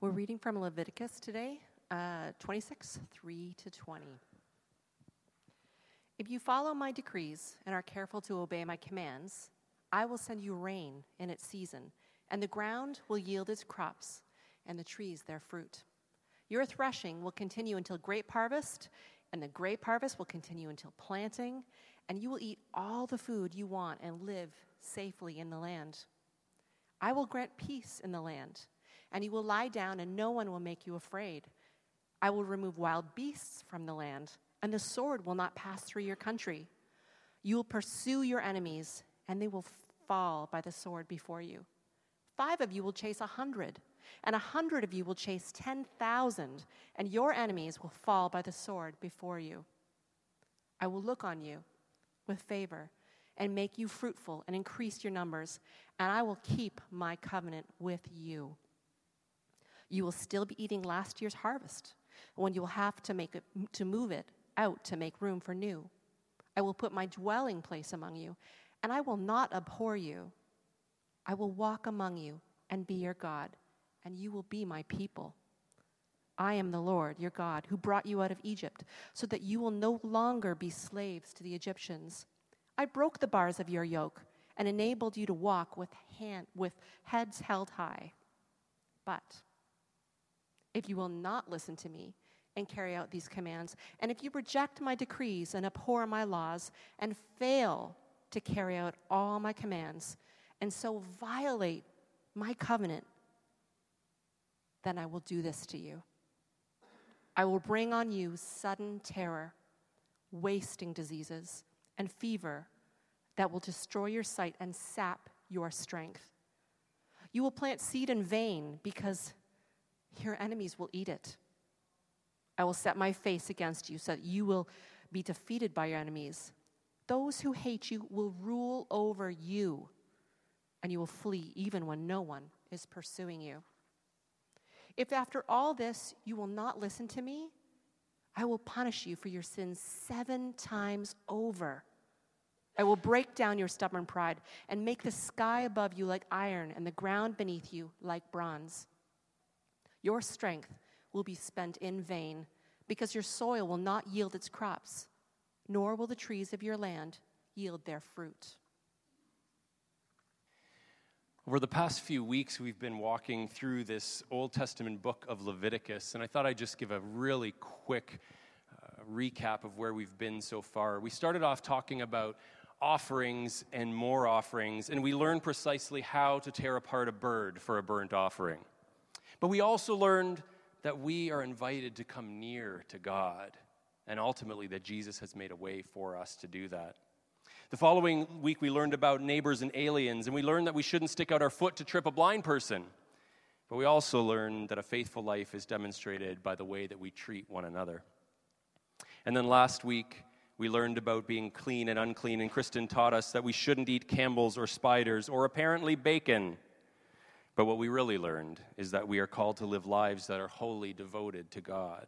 We're reading from Leviticus today, uh, 26, 3 to 20. If you follow my decrees and are careful to obey my commands, I will send you rain in its season, and the ground will yield its crops, and the trees their fruit. Your threshing will continue until grape harvest, and the grape harvest will continue until planting, and you will eat all the food you want and live safely in the land. I will grant peace in the land and you will lie down, and no one will make you afraid. I will remove wild beasts from the land, and the sword will not pass through your country. You will pursue your enemies, and they will fall by the sword before you. Five of you will chase a hundred, and a hundred of you will chase ten thousand, and your enemies will fall by the sword before you. I will look on you with favor and make you fruitful and increase your numbers, and I will keep my covenant with you. You will still be eating last year's harvest when you will have to, make it, to move it out to make room for new. I will put my dwelling place among you, and I will not abhor you. I will walk among you and be your God, and you will be my people. I am the Lord, your God, who brought you out of Egypt, so that you will no longer be slaves to the Egyptians. I broke the bars of your yoke and enabled you to walk with, hand, with heads held high. But if you will not listen to me and carry out these commands, and if you reject my decrees and abhor my laws and fail to carry out all my commands, and so violate my covenant, then I will do this to you. I will bring on you sudden terror, wasting diseases, and fever that will destroy your sight and sap your strength. You will plant seed in vain because your enemies will eat it. I will set my face against you so that you will be defeated by your enemies. Those who hate you will rule over you, and you will flee even when no one is pursuing you. If after all this you will not listen to me, I will punish you for your sins seven times over. I will break down your stubborn pride and make the sky above you like iron and the ground beneath you like bronze. Your strength will be spent in vain because your soil will not yield its crops, nor will the trees of your land yield their fruit. Over the past few weeks, we've been walking through this Old Testament book of Leviticus, and I thought I'd just give a really quick uh, recap of where we've been so far. We started off talking about offerings and more offerings, and we learned precisely how to tear apart a bird for a burnt offering. But we also learned that we are invited to come near to God, and ultimately that Jesus has made a way for us to do that. The following week, we learned about neighbors and aliens, and we learned that we shouldn't stick out our foot to trip a blind person. But we also learned that a faithful life is demonstrated by the way that we treat one another. And then last week, we learned about being clean and unclean, and Kristen taught us that we shouldn't eat camels or spiders or apparently bacon. But what we really learned is that we are called to live lives that are wholly devoted to God.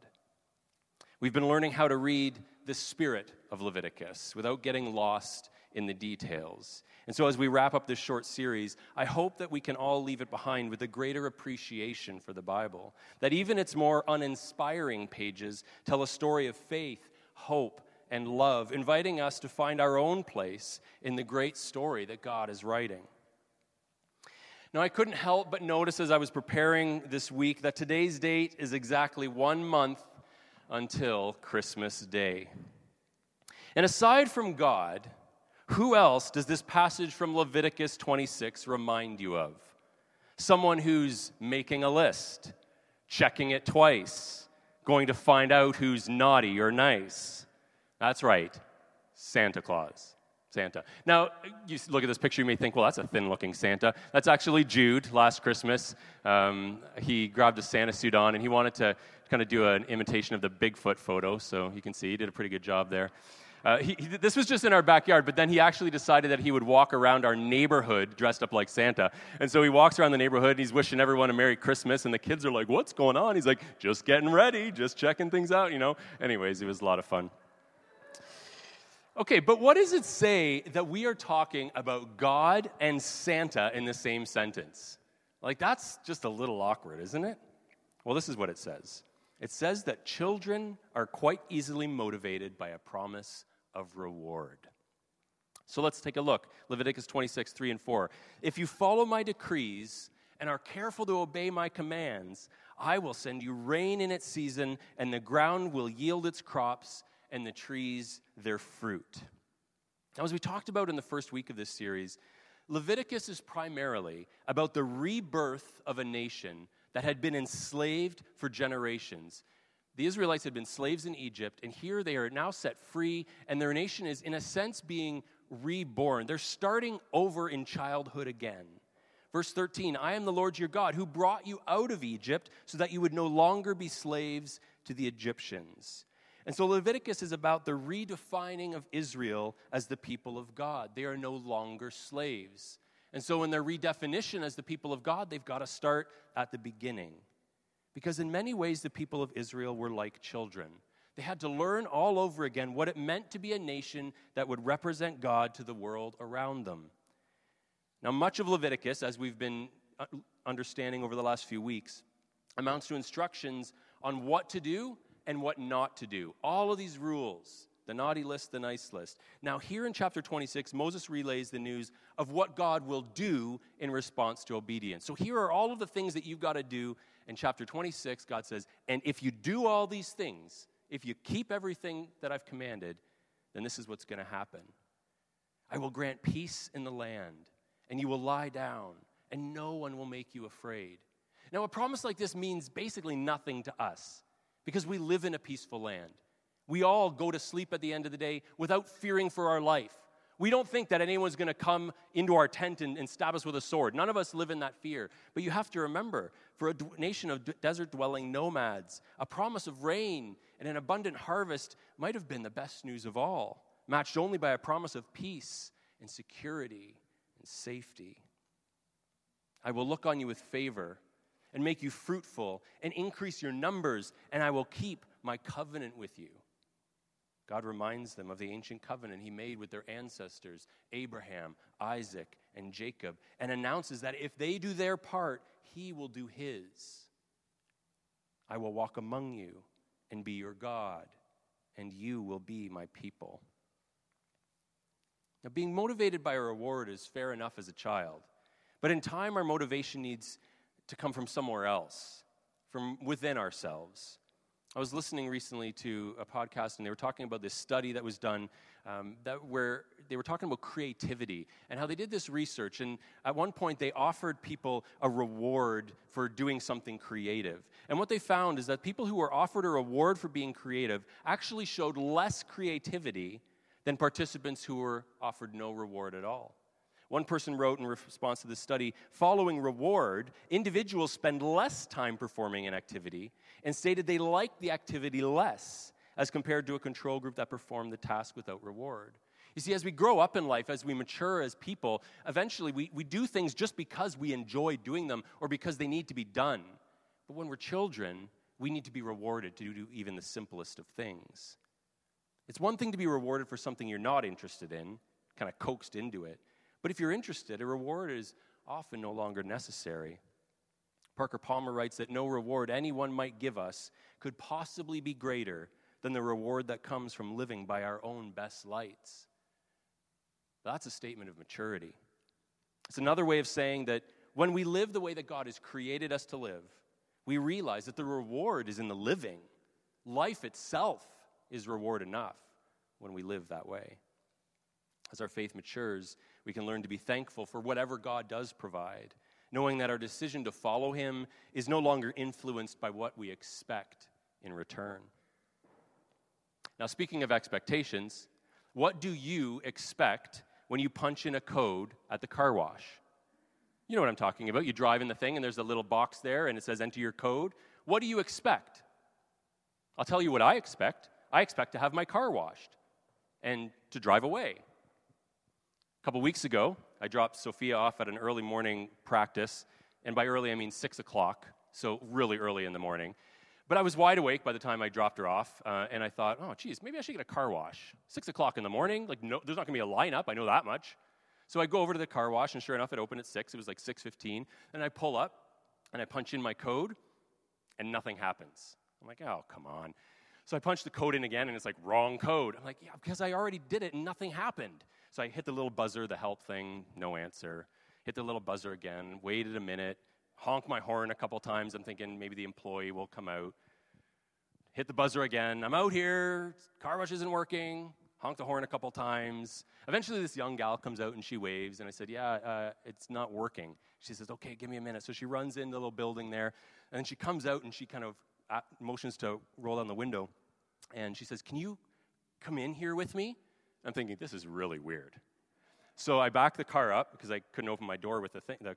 We've been learning how to read the spirit of Leviticus without getting lost in the details. And so, as we wrap up this short series, I hope that we can all leave it behind with a greater appreciation for the Bible. That even its more uninspiring pages tell a story of faith, hope, and love, inviting us to find our own place in the great story that God is writing. Now, I couldn't help but notice as I was preparing this week that today's date is exactly one month until Christmas Day. And aside from God, who else does this passage from Leviticus 26 remind you of? Someone who's making a list, checking it twice, going to find out who's naughty or nice. That's right, Santa Claus. Santa. Now, you look at this picture, you may think, well, that's a thin looking Santa. That's actually Jude last Christmas. Um, he grabbed a Santa suit on and he wanted to kind of do an imitation of the Bigfoot photo, so you can see he did a pretty good job there. Uh, he, he, this was just in our backyard, but then he actually decided that he would walk around our neighborhood dressed up like Santa. And so he walks around the neighborhood and he's wishing everyone a Merry Christmas. And the kids are like, What's going on? He's like, Just getting ready, just checking things out, you know? Anyways, it was a lot of fun. Okay, but what does it say that we are talking about God and Santa in the same sentence? Like, that's just a little awkward, isn't it? Well, this is what it says it says that children are quite easily motivated by a promise of reward. So let's take a look. Leviticus 26, 3 and 4. If you follow my decrees and are careful to obey my commands, I will send you rain in its season, and the ground will yield its crops, and the trees their fruit. Now, as we talked about in the first week of this series, Leviticus is primarily about the rebirth of a nation that had been enslaved for generations. The Israelites had been slaves in Egypt, and here they are now set free, and their nation is, in a sense, being reborn. They're starting over in childhood again. Verse 13 I am the Lord your God who brought you out of Egypt so that you would no longer be slaves to the Egyptians. And so Leviticus is about the redefining of Israel as the people of God. They are no longer slaves. And so, in their redefinition as the people of God, they've got to start at the beginning. Because in many ways, the people of Israel were like children. They had to learn all over again what it meant to be a nation that would represent God to the world around them. Now, much of Leviticus, as we've been uh, understanding over the last few weeks, amounts to instructions on what to do and what not to do. All of these rules the naughty list, the nice list. Now, here in chapter 26, Moses relays the news of what God will do in response to obedience. So, here are all of the things that you've got to do. In chapter 26, God says, And if you do all these things, if you keep everything that I've commanded, then this is what's going to happen. I will grant peace in the land, and you will lie down, and no one will make you afraid. Now, a promise like this means basically nothing to us because we live in a peaceful land. We all go to sleep at the end of the day without fearing for our life. We don't think that anyone's going to come into our tent and, and, stab us with a sword. None of us live in that fear. But you have to remember for a d- nation of d- desert dwelling nomads, a promise of rain and an abundant harvest might have been the best news of all, matched only by a promise of peace and security and safety. I will look on you with favor and make you fruitful and increase your numbers, and I will keep my covenant with you. God reminds them of the ancient covenant he made with their ancestors, Abraham, Isaac, and Jacob, and announces that if they do their part, he will do his. I will walk among you and be your God, and you will be my people. Now, being motivated by a reward is fair enough as a child, but in time, our motivation needs to come from somewhere else, from within ourselves. I was listening recently to a podcast, and they were talking about this study that was done um, that where they were talking about creativity and how they did this research. And at one point, they offered people a reward for doing something creative. And what they found is that people who were offered a reward for being creative actually showed less creativity than participants who were offered no reward at all. One person wrote in response to this study following reward, individuals spend less time performing an activity and stated they like the activity less as compared to a control group that performed the task without reward. You see, as we grow up in life, as we mature as people, eventually we, we do things just because we enjoy doing them or because they need to be done. But when we're children, we need to be rewarded to do even the simplest of things. It's one thing to be rewarded for something you're not interested in, kind of coaxed into it. But if you're interested, a reward is often no longer necessary. Parker Palmer writes that no reward anyone might give us could possibly be greater than the reward that comes from living by our own best lights. That's a statement of maturity. It's another way of saying that when we live the way that God has created us to live, we realize that the reward is in the living. Life itself is reward enough when we live that way. As our faith matures, we can learn to be thankful for whatever God does provide, knowing that our decision to follow Him is no longer influenced by what we expect in return. Now, speaking of expectations, what do you expect when you punch in a code at the car wash? You know what I'm talking about. You drive in the thing, and there's a little box there, and it says enter your code. What do you expect? I'll tell you what I expect. I expect to have my car washed and to drive away. A couple weeks ago, I dropped Sophia off at an early morning practice, and by early I mean six o'clock, so really early in the morning. But I was wide awake by the time I dropped her off, uh, and I thought, oh, geez, maybe I should get a car wash. Six o'clock in the morning, like, no, there's not gonna be a lineup, I know that much. So I go over to the car wash, and sure enough, it opened at six. It was like 6:15, and I pull up, and I punch in my code, and nothing happens. I'm like, oh, come on. So I punch the code in again, and it's like, wrong code. I'm like, yeah, because I already did it and nothing happened. So I hit the little buzzer, the help thing, no answer. Hit the little buzzer again, waited a minute, honk my horn a couple times. I'm thinking maybe the employee will come out. Hit the buzzer again. I'm out here, car wash isn't working. Honk the horn a couple times. Eventually, this young gal comes out and she waves, and I said, Yeah, uh, it's not working. She says, Okay, give me a minute. So she runs into the little building there, and then she comes out and she kind of uh, motions to roll down the window. And she says, Can you come in here with me? I'm thinking, This is really weird. So I back the car up because I couldn't open my door with the, thing, the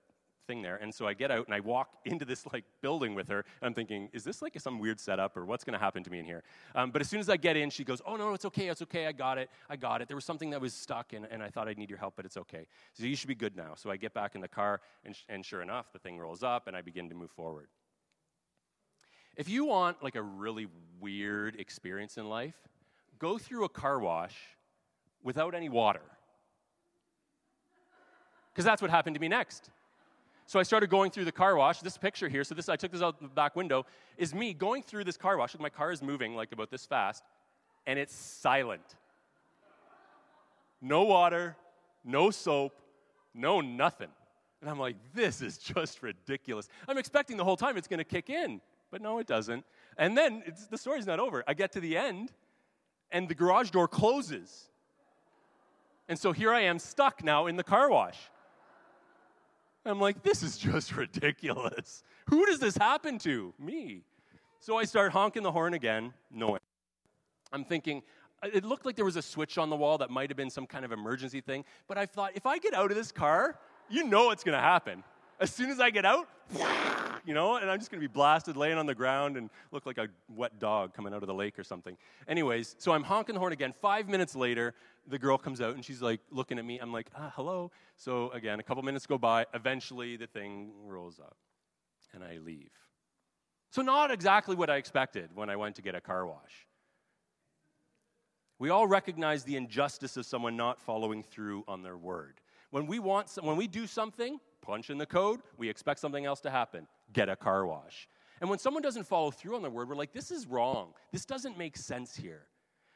thing there. And so I get out and I walk into this like building with her. And I'm thinking, is this like some weird setup or what's going to happen to me in here? Um, but as soon as I get in, she goes, oh, no, it's okay. It's okay. I got it. I got it. There was something that was stuck and, and I thought I'd need your help, but it's okay. So you should be good now. So I get back in the car and, sh- and sure enough, the thing rolls up and I begin to move forward. If you want like a really weird experience in life, go through a car wash without any water. Because that's what happened to me next. So I started going through the car wash. This picture here, so this I took this out the back window, is me going through this car wash. My car is moving like about this fast, and it's silent. No water, no soap, no nothing. And I'm like, this is just ridiculous. I'm expecting the whole time it's going to kick in, but no, it doesn't. And then the story's not over. I get to the end, and the garage door closes. And so here I am stuck now in the car wash. I'm like, this is just ridiculous. Who does this happen to? Me. So I start honking the horn again. No. I'm thinking, uh, it looked like there was a switch on the wall that might have been some kind of emergency thing. But I thought, if I get out of this car, you know what's going to happen. As soon as I get out, you know, and I'm just going to be blasted laying on the ground and look like a wet dog coming out of the lake or something. Anyways, so I'm honking the horn again. Five minutes later, the girl comes out and she's like looking at me. I'm like, ah, hello. So again, a couple minutes go by. Eventually, the thing rolls up and I leave. So, not exactly what I expected when I went to get a car wash. We all recognize the injustice of someone not following through on their word. When we want, when we do something, punch in the code, we expect something else to happen. Get a car wash. And when someone doesn't follow through on their word, we're like, this is wrong. This doesn't make sense here.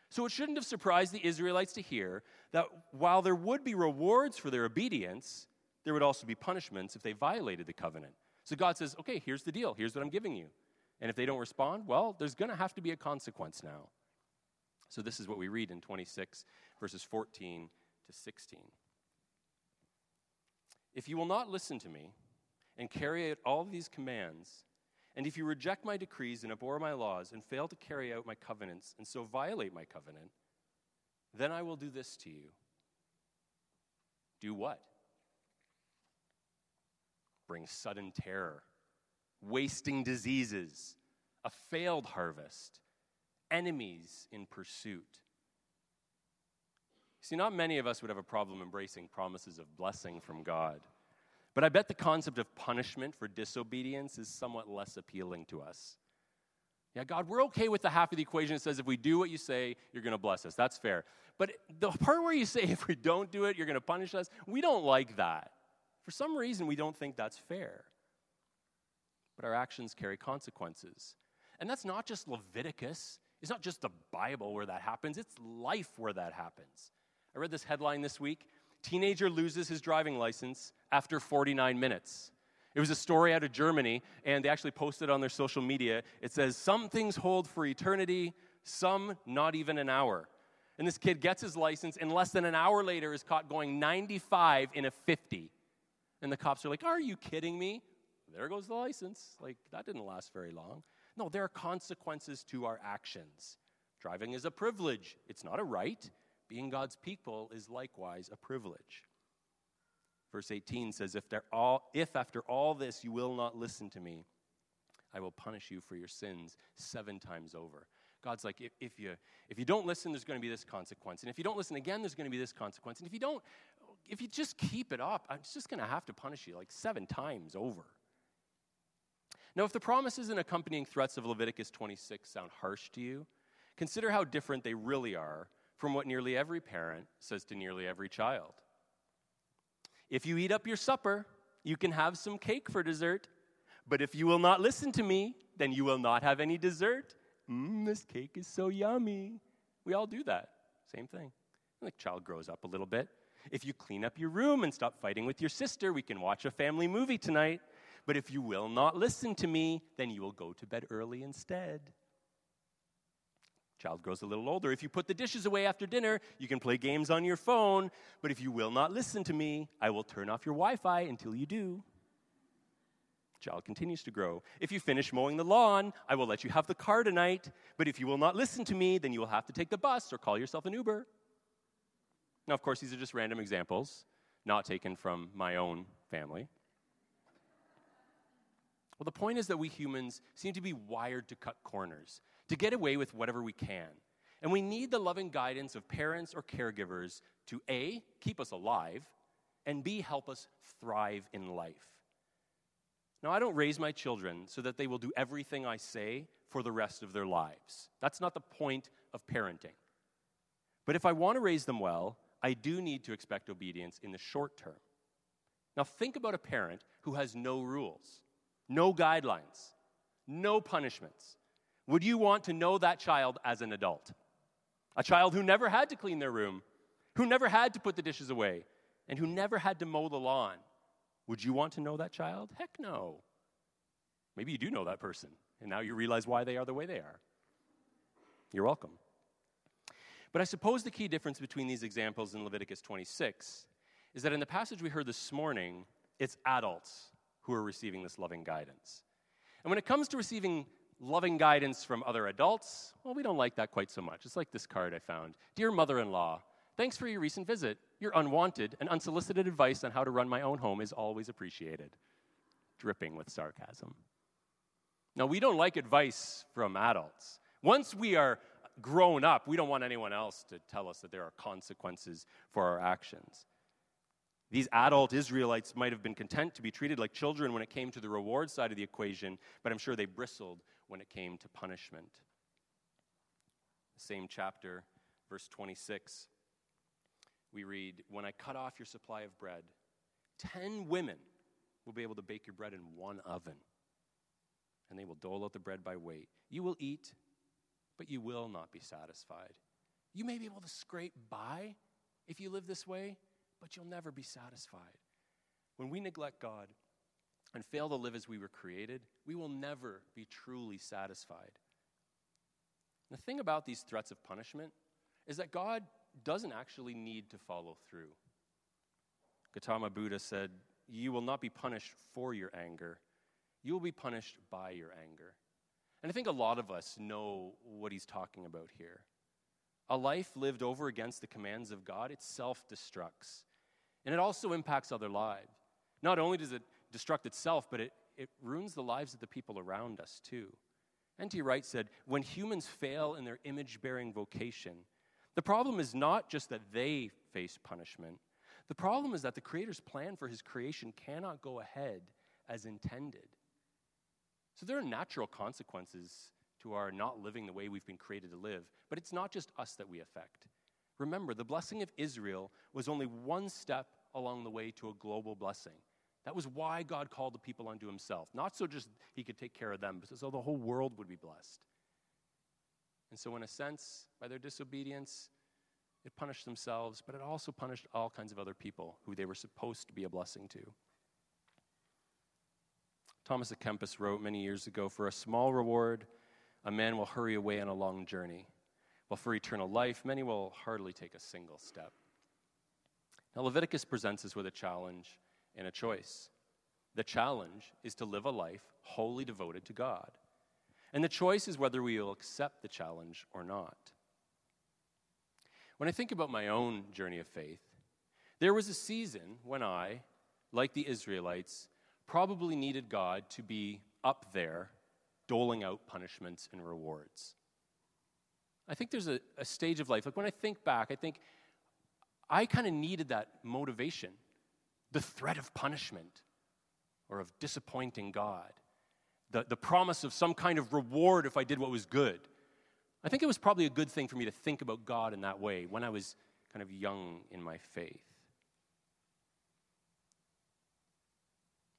So it shouldn't have surprised the Israelites to hear that while there would be rewards for their obedience, there would also be punishments if they violated the covenant. So God says, okay, here's the deal. Here's what I'm giving you. And if they don't respond, well, there's going to have to be a consequence now. So this is what we read in 26, verses 14 to 16. If you will not listen to me and carry out all these commands, and if you reject my decrees and abhor my laws and fail to carry out my covenants and so violate my covenant, then I will do this to you. Do what? Bring sudden terror, wasting diseases, a failed harvest, enemies in pursuit. See, not many of us would have a problem embracing promises of blessing from God. But I bet the concept of punishment for disobedience is somewhat less appealing to us. Yeah, God, we're okay with the half of the equation that says if we do what you say, you're going to bless us. That's fair. But the part where you say if we don't do it, you're going to punish us, we don't like that. For some reason, we don't think that's fair. But our actions carry consequences. And that's not just Leviticus, it's not just the Bible where that happens, it's life where that happens. I read this headline this week Teenager loses his driving license after 49 minutes. It was a story out of Germany, and they actually posted on their social media. It says, Some things hold for eternity, some not even an hour. And this kid gets his license, and less than an hour later is caught going 95 in a 50. And the cops are like, Are you kidding me? There goes the license. Like, that didn't last very long. No, there are consequences to our actions. Driving is a privilege, it's not a right. Being God's people is likewise a privilege. Verse 18 says, if, all, if after all this you will not listen to me, I will punish you for your sins seven times over. God's like, if, if, you, if you don't listen, there's going to be this consequence. And if you don't listen again, there's going to be this consequence. And if you don't, if you just keep it up, I'm just going to have to punish you like seven times over. Now, if the promises and accompanying threats of Leviticus 26 sound harsh to you, consider how different they really are from what nearly every parent says to nearly every child. If you eat up your supper, you can have some cake for dessert, But if you will not listen to me, then you will not have any dessert. Mmm, this cake is so yummy. We all do that. Same thing. The child grows up a little bit. If you clean up your room and stop fighting with your sister, we can watch a family movie tonight. But if you will not listen to me, then you will go to bed early instead. Child grows a little older. If you put the dishes away after dinner, you can play games on your phone. But if you will not listen to me, I will turn off your Wi Fi until you do. Child continues to grow. If you finish mowing the lawn, I will let you have the car tonight. But if you will not listen to me, then you will have to take the bus or call yourself an Uber. Now, of course, these are just random examples, not taken from my own family. Well, the point is that we humans seem to be wired to cut corners to get away with whatever we can. And we need the loving guidance of parents or caregivers to A, keep us alive, and B, help us thrive in life. Now, I don't raise my children so that they will do everything I say for the rest of their lives. That's not the point of parenting. But if I want to raise them well, I do need to expect obedience in the short term. Now, think about a parent who has no rules, no guidelines, no punishments, would you want to know that child as an adult? A child who never had to clean their room, who never had to put the dishes away, and who never had to mow the lawn. Would you want to know that child? Heck no. Maybe you do know that person, and now you realize why they are the way they are. You're welcome. But I suppose the key difference between these examples in Leviticus 26 is that in the passage we heard this morning, it's adults who are receiving this loving guidance. And when it comes to receiving loving guidance from other adults, well, we don't like that quite so much. It's like this card I found Dear mother in law, thanks for your recent visit. Your unwanted and unsolicited advice on how to run my own home is always appreciated. Dripping with sarcasm. Now, we don't like advice from adults. Once we are grown up, we don't want anyone else to tell us that there are consequences for our actions. These adult Israelites might have been content to be treated like children when it came to the reward side of the equation, but I'm sure they bristled when it came to punishment. Same chapter, verse 26, we read When I cut off your supply of bread, ten women will be able to bake your bread in one oven, and they will dole out the bread by weight. You will eat, but you will not be satisfied. You may be able to scrape by if you live this way, but you'll never be satisfied. When we neglect God and fail to live as we were created, we will never be truly satisfied. The thing about these threats of punishment is that God doesn't actually need to follow through. Gautama Buddha said, You will not be punished for your anger, you will be punished by your anger. And I think a lot of us know what he's talking about here. A life lived over against the commands of God, it self destructs. And it also impacts other lives. Not only does it destruct itself, but it, it ruins the lives of the people around us too. N.T. Wright said, When humans fail in their image bearing vocation, the problem is not just that they face punishment, the problem is that the Creator's plan for His creation cannot go ahead as intended. So there are natural consequences to our not living the way we've been created to live, but it's not just us that we affect. Remember, the blessing of Israel was only one step along the way to a global blessing. That was why God called the people unto himself. Not so just he could take care of them, but so the whole world would be blessed. And so, in a sense, by their disobedience, it punished themselves, but it also punished all kinds of other people who they were supposed to be a blessing to. Thomas à Kempis wrote many years ago For a small reward, a man will hurry away on a long journey. While for eternal life, many will hardly take a single step. Now, Leviticus presents us with a challenge and a choice. The challenge is to live a life wholly devoted to God. And the choice is whether we will accept the challenge or not. When I think about my own journey of faith, there was a season when I, like the Israelites, probably needed God to be up there doling out punishments and rewards. I think there's a, a stage of life, like when I think back, I think I kind of needed that motivation the threat of punishment or of disappointing God, the, the promise of some kind of reward if I did what was good. I think it was probably a good thing for me to think about God in that way when I was kind of young in my faith.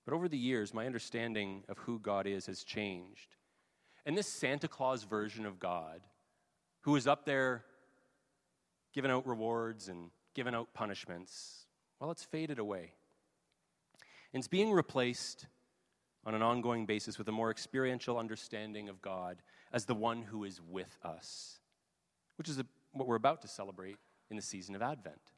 But over the years, my understanding of who God is has changed. And this Santa Claus version of God, who is up there giving out rewards and giving out punishments, well, it's faded away. And it's being replaced on an ongoing basis with a more experiential understanding of God as the one who is with us, which is a, what we're about to celebrate in the season of Advent.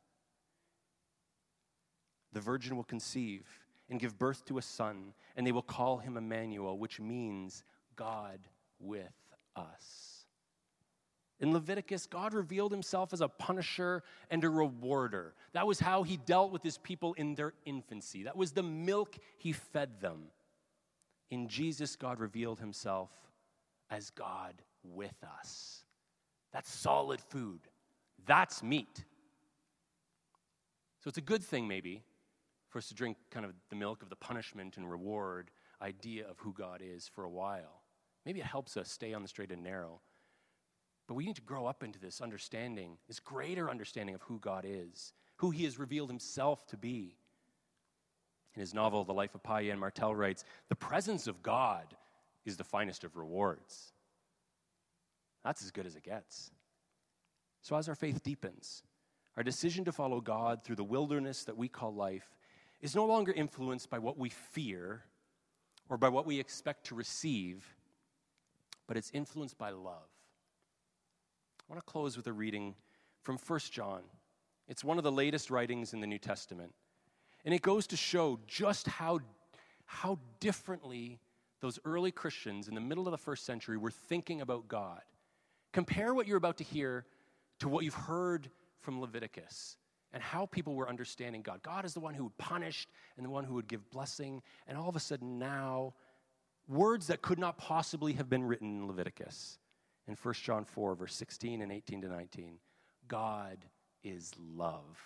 The virgin will conceive and give birth to a son, and they will call him Emmanuel, which means God with us. In Leviticus, God revealed himself as a punisher and a rewarder. That was how he dealt with his people in their infancy. That was the milk he fed them. In Jesus, God revealed himself as God with us. That's solid food. That's meat. So it's a good thing, maybe, for us to drink kind of the milk of the punishment and reward idea of who God is for a while. Maybe it helps us stay on the straight and narrow. But we need to grow up into this understanding, this greater understanding of who God is, who He has revealed Himself to be. In his novel, The Life of Pi Yann Martel writes The presence of God is the finest of rewards. That's as good as it gets. So, as our faith deepens, our decision to follow God through the wilderness that we call life is no longer influenced by what we fear or by what we expect to receive, but it's influenced by love. I want to close with a reading from 1 John. It's one of the latest writings in the New Testament. And it goes to show just how, how differently those early Christians in the middle of the first century were thinking about God. Compare what you're about to hear to what you've heard from Leviticus and how people were understanding God. God is the one who punished and the one who would give blessing. And all of a sudden, now, words that could not possibly have been written in Leviticus. In 1 John 4, verse 16 and 18 to 19, God is love.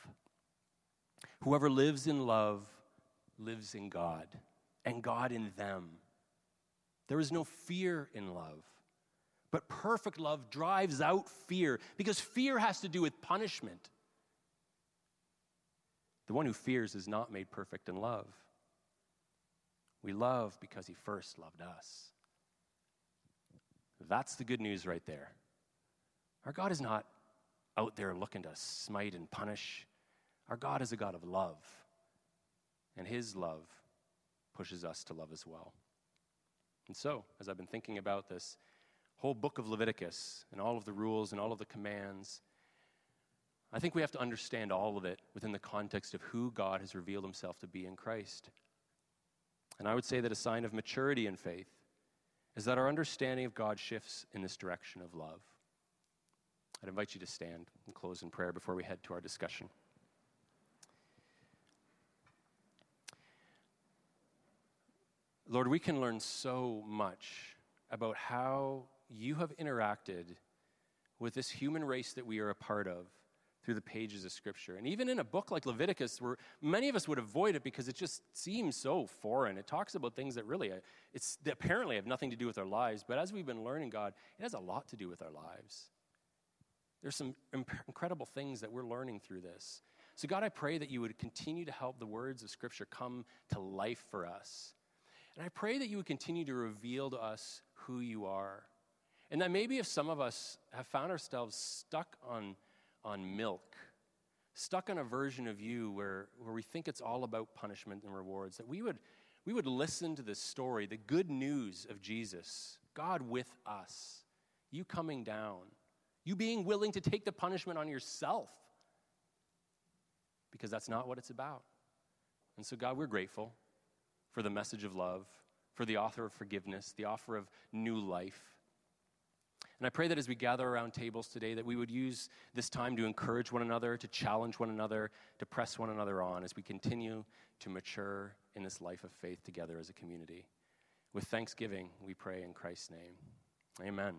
Whoever lives in love lives in God, and God in them. There is no fear in love. But perfect love drives out fear because fear has to do with punishment. The one who fears is not made perfect in love. We love because he first loved us. That's the good news right there. Our God is not out there looking to smite and punish. Our God is a God of love, and his love pushes us to love as well. And so, as I've been thinking about this whole book of Leviticus and all of the rules and all of the commands, I think we have to understand all of it within the context of who God has revealed himself to be in Christ. And I would say that a sign of maturity in faith is that our understanding of God shifts in this direction of love. I'd invite you to stand and close in prayer before we head to our discussion. Lord, we can learn so much about how you have interacted with this human race that we are a part of through the pages of Scripture. And even in a book like Leviticus, where many of us would avoid it because it just seems so foreign, it talks about things that really, uh, it's, that apparently have nothing to do with our lives. But as we've been learning God, it has a lot to do with our lives. There's some incredible things that we're learning through this. So, God, I pray that you would continue to help the words of Scripture come to life for us. And I pray that you would continue to reveal to us who you are. And that maybe if some of us have found ourselves stuck on on milk, stuck on a version of you where, where we think it's all about punishment and rewards, that we would, we would listen to this story, the good news of Jesus, God with us, you coming down, you being willing to take the punishment on yourself, because that's not what it's about. And so, God, we're grateful for the message of love, for the author of forgiveness, the offer of new life. And I pray that as we gather around tables today, that we would use this time to encourage one another, to challenge one another, to press one another on as we continue to mature in this life of faith together as a community. With thanksgiving, we pray in Christ's name. Amen.